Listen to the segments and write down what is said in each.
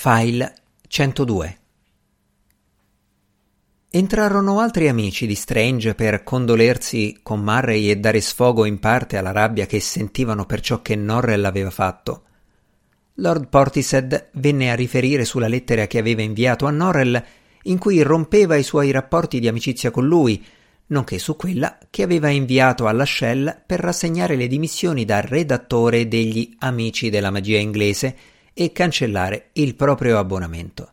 File 102 Entrarono altri amici di Strange per condolersi con Murray e dare sfogo in parte alla rabbia che sentivano per ciò che Norrell aveva fatto. Lord Portishead venne a riferire sulla lettera che aveva inviato a Norrell in cui rompeva i suoi rapporti di amicizia con lui, nonché su quella che aveva inviato alla Shell per rassegnare le dimissioni da redattore degli Amici della magia inglese e cancellare il proprio abbonamento.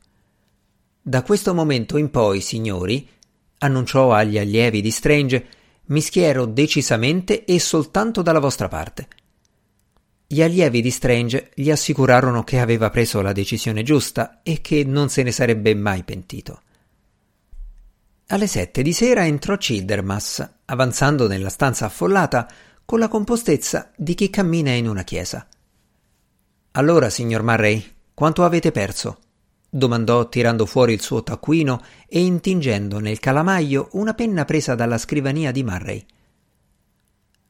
Da questo momento in poi, signori, annunciò agli allievi di Strange, mi schiero decisamente e soltanto dalla vostra parte. Gli allievi di Strange gli assicurarono che aveva preso la decisione giusta e che non se ne sarebbe mai pentito. Alle sette di sera entrò Childermas, avanzando nella stanza affollata con la compostezza di chi cammina in una chiesa. Allora, signor Murray, quanto avete perso? domandò tirando fuori il suo taccuino e intingendo nel calamaio una penna presa dalla scrivania di Murray.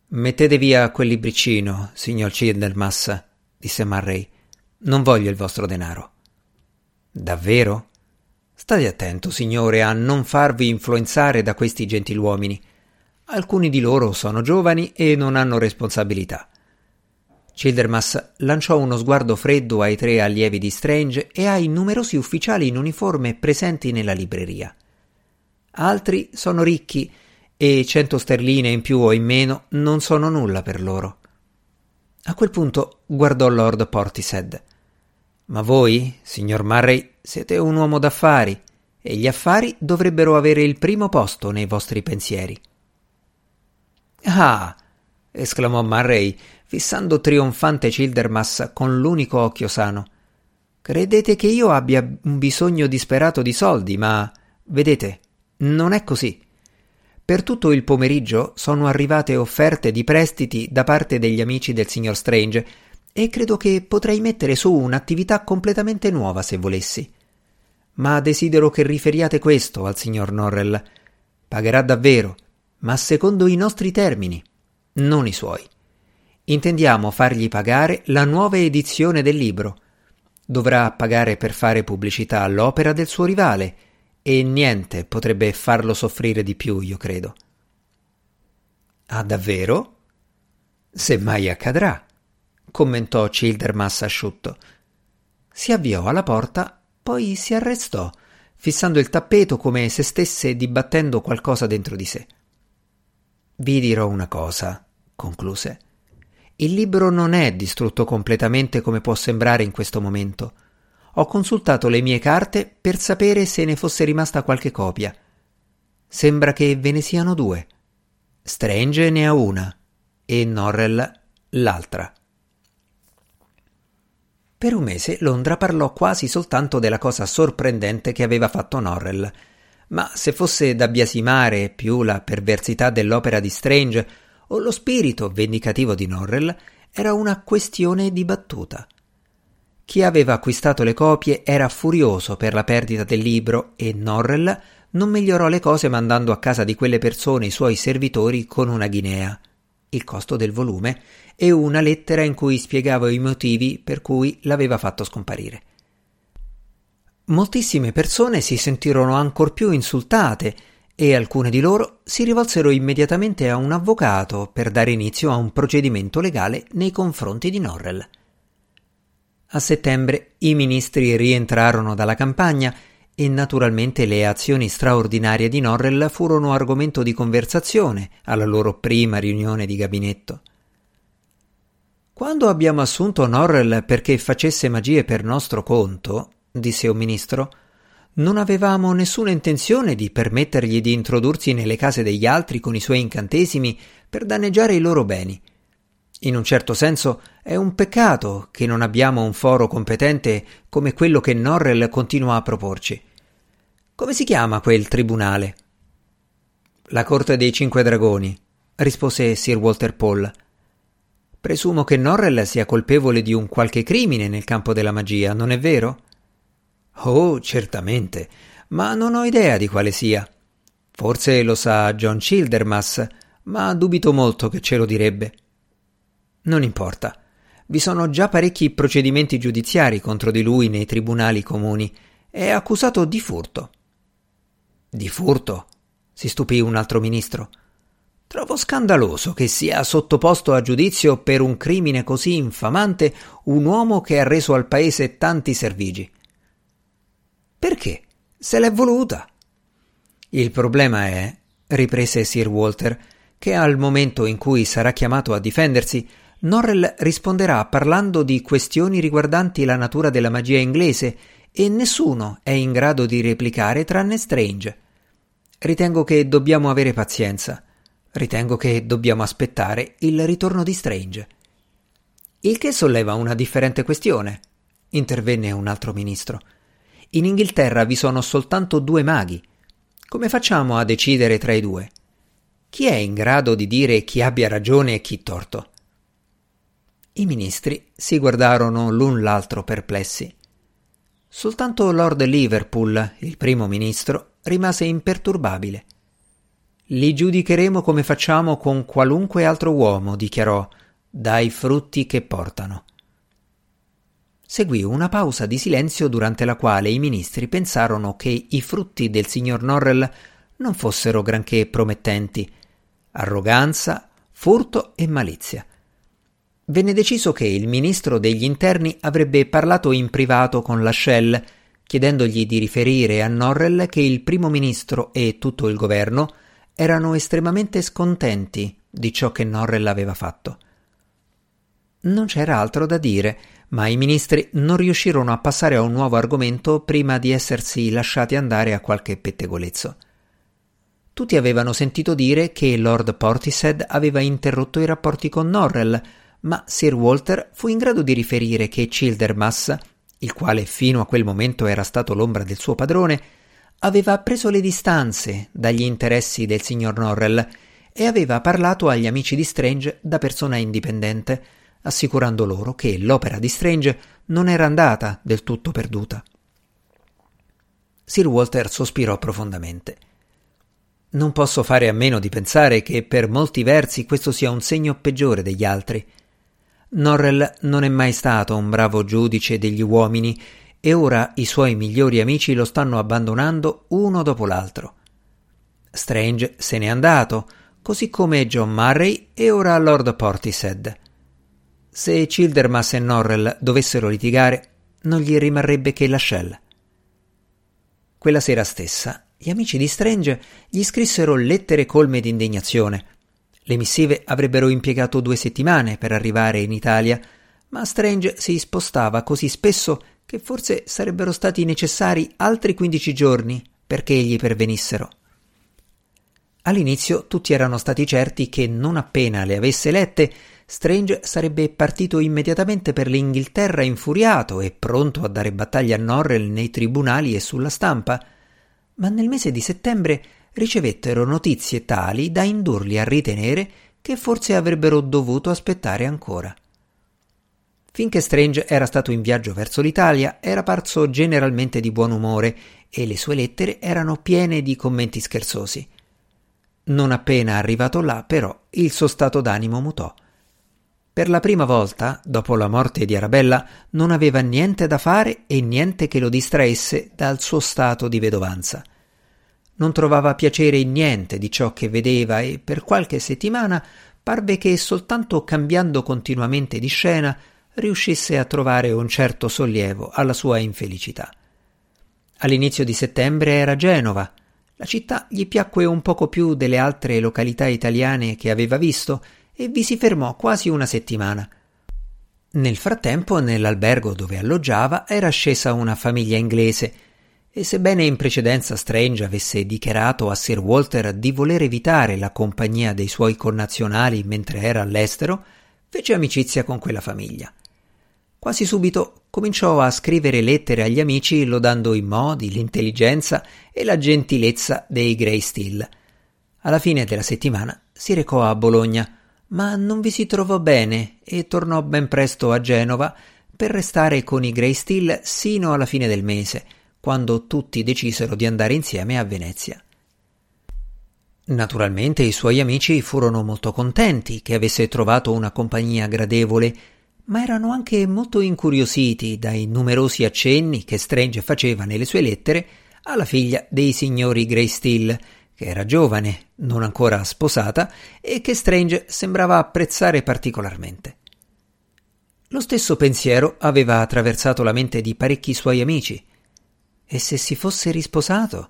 Mettete via quel libricino, signor Childermas, disse Murray. Non voglio il vostro denaro. Davvero? State attento, signore, a non farvi influenzare da questi gentiluomini. Alcuni di loro sono giovani e non hanno responsabilità. Childermas lanciò uno sguardo freddo ai tre allievi di Strange e ai numerosi ufficiali in uniforme presenti nella libreria. Altri sono ricchi e cento sterline in più o in meno non sono nulla per loro. A quel punto guardò Lord Portishead. Ma voi, signor Murray, siete un uomo d'affari e gli affari dovrebbero avere il primo posto nei vostri pensieri. Ah! esclamò Murray, fissando trionfante Childermas con l'unico occhio sano. Credete che io abbia un bisogno disperato di soldi, ma vedete, non è così. Per tutto il pomeriggio sono arrivate offerte di prestiti da parte degli amici del signor Strange e credo che potrei mettere su un'attività completamente nuova se volessi. Ma desidero che riferiate questo al signor Norrell. Pagherà davvero, ma secondo i nostri termini, non i suoi. Intendiamo fargli pagare la nuova edizione del libro. Dovrà pagare per fare pubblicità all'opera del suo rivale e niente potrebbe farlo soffrire di più, io credo. Ah, davvero? Se mai accadrà, commentò Childermas asciutto. Si avviò alla porta, poi si arrestò, fissando il tappeto come se stesse dibattendo qualcosa dentro di sé. Vi dirò una cosa, concluse. Il libro non è distrutto completamente come può sembrare in questo momento. Ho consultato le mie carte per sapere se ne fosse rimasta qualche copia. Sembra che ve ne siano due. Strange ne ha una e Norrell l'altra. Per un mese Londra parlò quasi soltanto della cosa sorprendente che aveva fatto Norrell. Ma se fosse da biasimare più la perversità dell'opera di Strange o lo spirito vendicativo di Norrell era una questione dibattuta. Chi aveva acquistato le copie era furioso per la perdita del libro e Norrell non migliorò le cose mandando a casa di quelle persone i suoi servitori con una guinea, il costo del volume, e una lettera in cui spiegava i motivi per cui l'aveva fatto scomparire. Moltissime persone si sentirono ancor più insultate e alcune di loro si rivolsero immediatamente a un avvocato per dare inizio a un procedimento legale nei confronti di Norrell. A settembre i ministri rientrarono dalla campagna e naturalmente le azioni straordinarie di Norrell furono argomento di conversazione alla loro prima riunione di gabinetto. Quando abbiamo assunto Norrell perché facesse magie per nostro conto, disse un ministro, non avevamo nessuna intenzione di permettergli di introdursi nelle case degli altri con i suoi incantesimi per danneggiare i loro beni. In un certo senso è un peccato che non abbiamo un foro competente come quello che Norrell continua a proporci. Come si chiama quel tribunale? La Corte dei Cinque Dragoni, rispose Sir Walter Paul. Presumo che Norrell sia colpevole di un qualche crimine nel campo della magia, non è vero? Oh, certamente, ma non ho idea di quale sia. Forse lo sa John Childermas, ma dubito molto che ce lo direbbe. Non importa. Vi sono già parecchi procedimenti giudiziari contro di lui nei tribunali comuni. È accusato di furto. Di furto? si stupì un altro ministro. Trovo scandaloso che sia sottoposto a giudizio per un crimine così infamante un uomo che ha reso al paese tanti servigi. Perché? Se l'è voluta. Il problema è, riprese Sir Walter, che al momento in cui sarà chiamato a difendersi, Norrell risponderà parlando di questioni riguardanti la natura della magia inglese e nessuno è in grado di replicare tranne Strange. Ritengo che dobbiamo avere pazienza. Ritengo che dobbiamo aspettare il ritorno di Strange. Il che solleva una differente questione, intervenne un altro ministro. In Inghilterra vi sono soltanto due maghi. Come facciamo a decidere tra i due? Chi è in grado di dire chi abbia ragione e chi torto? I ministri si guardarono l'un l'altro perplessi. Soltanto Lord Liverpool, il primo ministro, rimase imperturbabile. Li giudicheremo come facciamo con qualunque altro uomo, dichiarò, dai frutti che portano. Seguì una pausa di silenzio durante la quale i ministri pensarono che i frutti del signor Norrell non fossero granché promettenti. Arroganza, furto e malizia venne deciso che il ministro degli interni avrebbe parlato in privato con la chiedendogli di riferire a Norrell che il primo ministro e tutto il governo erano estremamente scontenti di ciò che Norrell aveva fatto. Non c'era altro da dire, ma i ministri non riuscirono a passare a un nuovo argomento prima di essersi lasciati andare a qualche pettegolezzo. Tutti avevano sentito dire che Lord Portishead aveva interrotto i rapporti con Norrell, ma Sir Walter fu in grado di riferire che Childermas, il quale fino a quel momento era stato l'ombra del suo padrone, aveva preso le distanze dagli interessi del signor Norrell e aveva parlato agli amici di Strange da persona indipendente, assicurando loro che l'opera di Strange non era andata del tutto perduta. Sir Walter sospirò profondamente. Non posso fare a meno di pensare che per molti versi questo sia un segno peggiore degli altri. Norrell non è mai stato un bravo giudice degli uomini e ora i suoi migliori amici lo stanno abbandonando uno dopo l'altro. Strange se n'è andato, così come John Murray e ora Lord Portishead. Se Childermas e Norrell dovessero litigare, non gli rimarrebbe che la Shell. Quella sera stessa, gli amici di Strange gli scrissero lettere colme di indignazione, le missive avrebbero impiegato due settimane per arrivare in Italia, ma Strange si spostava così spesso che forse sarebbero stati necessari altri quindici giorni perché gli pervenissero. All'inizio tutti erano stati certi che non appena le avesse lette, Strange sarebbe partito immediatamente per l'Inghilterra infuriato e pronto a dare battaglia a Norrell nei tribunali e sulla stampa, ma nel mese di settembre ricevettero notizie tali da indurli a ritenere che forse avrebbero dovuto aspettare ancora. Finché Strange era stato in viaggio verso l'Italia, era parso generalmente di buon umore e le sue lettere erano piene di commenti scherzosi. Non appena arrivato là, però, il suo stato d'animo mutò. Per la prima volta, dopo la morte di Arabella, non aveva niente da fare e niente che lo distraesse dal suo stato di vedovanza. Non trovava piacere in niente di ciò che vedeva e per qualche settimana parve che soltanto cambiando continuamente di scena riuscisse a trovare un certo sollievo alla sua infelicità. All'inizio di settembre era Genova. La città gli piacque un poco più delle altre località italiane che aveva visto e vi si fermò quasi una settimana. Nel frattempo, nell'albergo dove alloggiava era scesa una famiglia inglese e sebbene in precedenza Strange avesse dichiarato a Sir Walter di voler evitare la compagnia dei suoi connazionali mentre era all'estero, fece amicizia con quella famiglia. Quasi subito cominciò a scrivere lettere agli amici lodando i modi, l'intelligenza e la gentilezza dei Grey Steel. Alla fine della settimana si recò a Bologna, ma non vi si trovò bene e tornò ben presto a Genova per restare con i Grey Steel sino alla fine del mese, quando tutti decisero di andare insieme a Venezia. Naturalmente i suoi amici furono molto contenti che avesse trovato una compagnia gradevole, ma erano anche molto incuriositi dai numerosi accenni che Strange faceva nelle sue lettere alla figlia dei signori Grey Still, che era giovane, non ancora sposata, e che Strange sembrava apprezzare particolarmente. Lo stesso pensiero aveva attraversato la mente di parecchi suoi amici. E se si fosse risposato?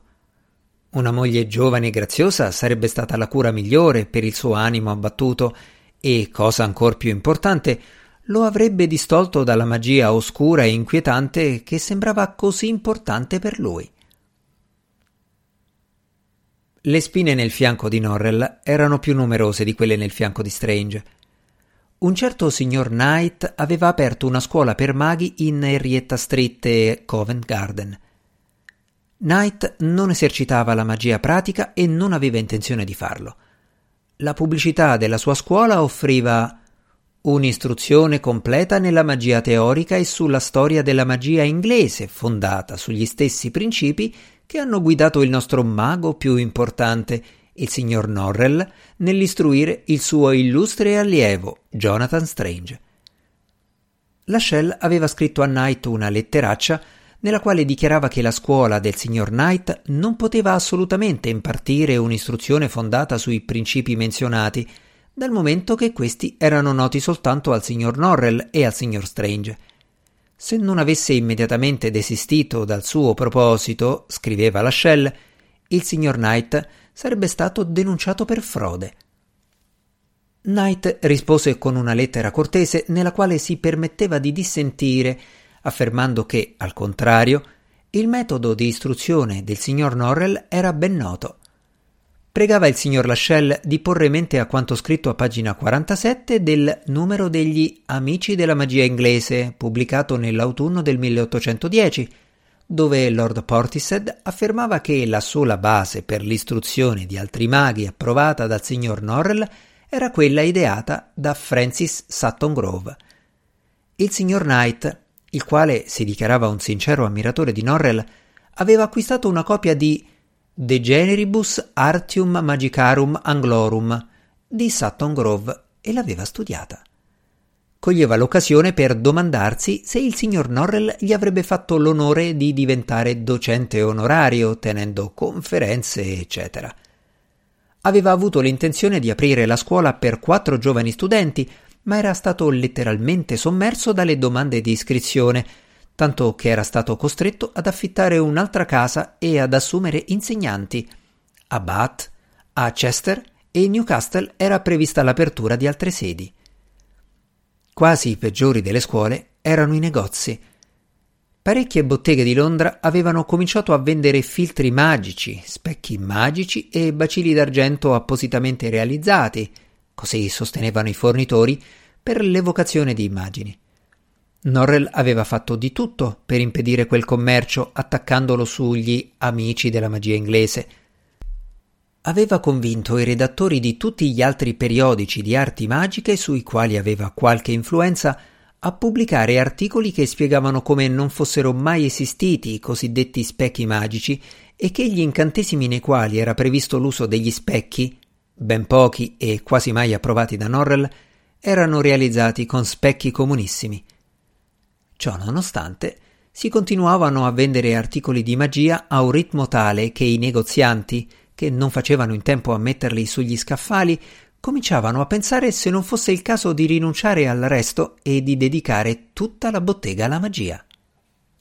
Una moglie giovane e graziosa sarebbe stata la cura migliore per il suo animo abbattuto e, cosa ancor più importante, lo avrebbe distolto dalla magia oscura e inquietante che sembrava così importante per lui. Le spine nel fianco di Norrell erano più numerose di quelle nel fianco di Strange. Un certo signor Knight aveva aperto una scuola per maghi in Henrietta Street e Covent Garden. Knight non esercitava la magia pratica e non aveva intenzione di farlo. La pubblicità della sua scuola offriva un'istruzione completa nella magia teorica e sulla storia della magia inglese, fondata sugli stessi principi che hanno guidato il nostro mago più importante, il signor Norrell, nell'istruire il suo illustre allievo, Jonathan Strange. La aveva scritto a Knight una letteraccia nella quale dichiarava che la scuola del signor Knight non poteva assolutamente impartire un'istruzione fondata sui principi menzionati, dal momento che questi erano noti soltanto al signor Norrell e al signor Strange. Se non avesse immediatamente desistito dal suo proposito, scriveva la Shell, il signor Knight sarebbe stato denunciato per frode. Knight rispose con una lettera cortese nella quale si permetteva di dissentire, affermando che, al contrario, il metodo di istruzione del signor Norrell era ben noto pregava il signor Lachelle di porre mente a quanto scritto a pagina 47 del numero degli Amici della magia inglese, pubblicato nell'autunno del 1810, dove Lord Portishead affermava che la sola base per l'istruzione di altri maghi approvata dal signor Norrell era quella ideata da Francis Sutton Grove. Il signor Knight, il quale si dichiarava un sincero ammiratore di Norrell, aveva acquistato una copia di De Generibus Artium Magicarum Anglorum di Sutton Grove e l'aveva studiata. Coglieva l'occasione per domandarsi se il signor Norrell gli avrebbe fatto l'onore di diventare docente onorario, tenendo conferenze, eccetera. Aveva avuto l'intenzione di aprire la scuola per quattro giovani studenti, ma era stato letteralmente sommerso dalle domande di iscrizione, tanto che era stato costretto ad affittare un'altra casa e ad assumere insegnanti. A Bath, a Chester e Newcastle era prevista l'apertura di altre sedi. Quasi i peggiori delle scuole erano i negozi. Parecchie botteghe di Londra avevano cominciato a vendere filtri magici, specchi magici e bacilli d'argento appositamente realizzati, così sostenevano i fornitori, per l'evocazione di immagini. Norrell aveva fatto di tutto per impedire quel commercio attaccandolo sugli amici della magia inglese. Aveva convinto i redattori di tutti gli altri periodici di arti magiche sui quali aveva qualche influenza a pubblicare articoli che spiegavano come non fossero mai esistiti i cosiddetti specchi magici e che gli incantesimi nei quali era previsto l'uso degli specchi, ben pochi e quasi mai approvati da Norrell, erano realizzati con specchi comunissimi. Ciò nonostante, si continuavano a vendere articoli di magia a un ritmo tale che i negozianti, che non facevano in tempo a metterli sugli scaffali, cominciavano a pensare se non fosse il caso di rinunciare al resto e di dedicare tutta la bottega alla magia.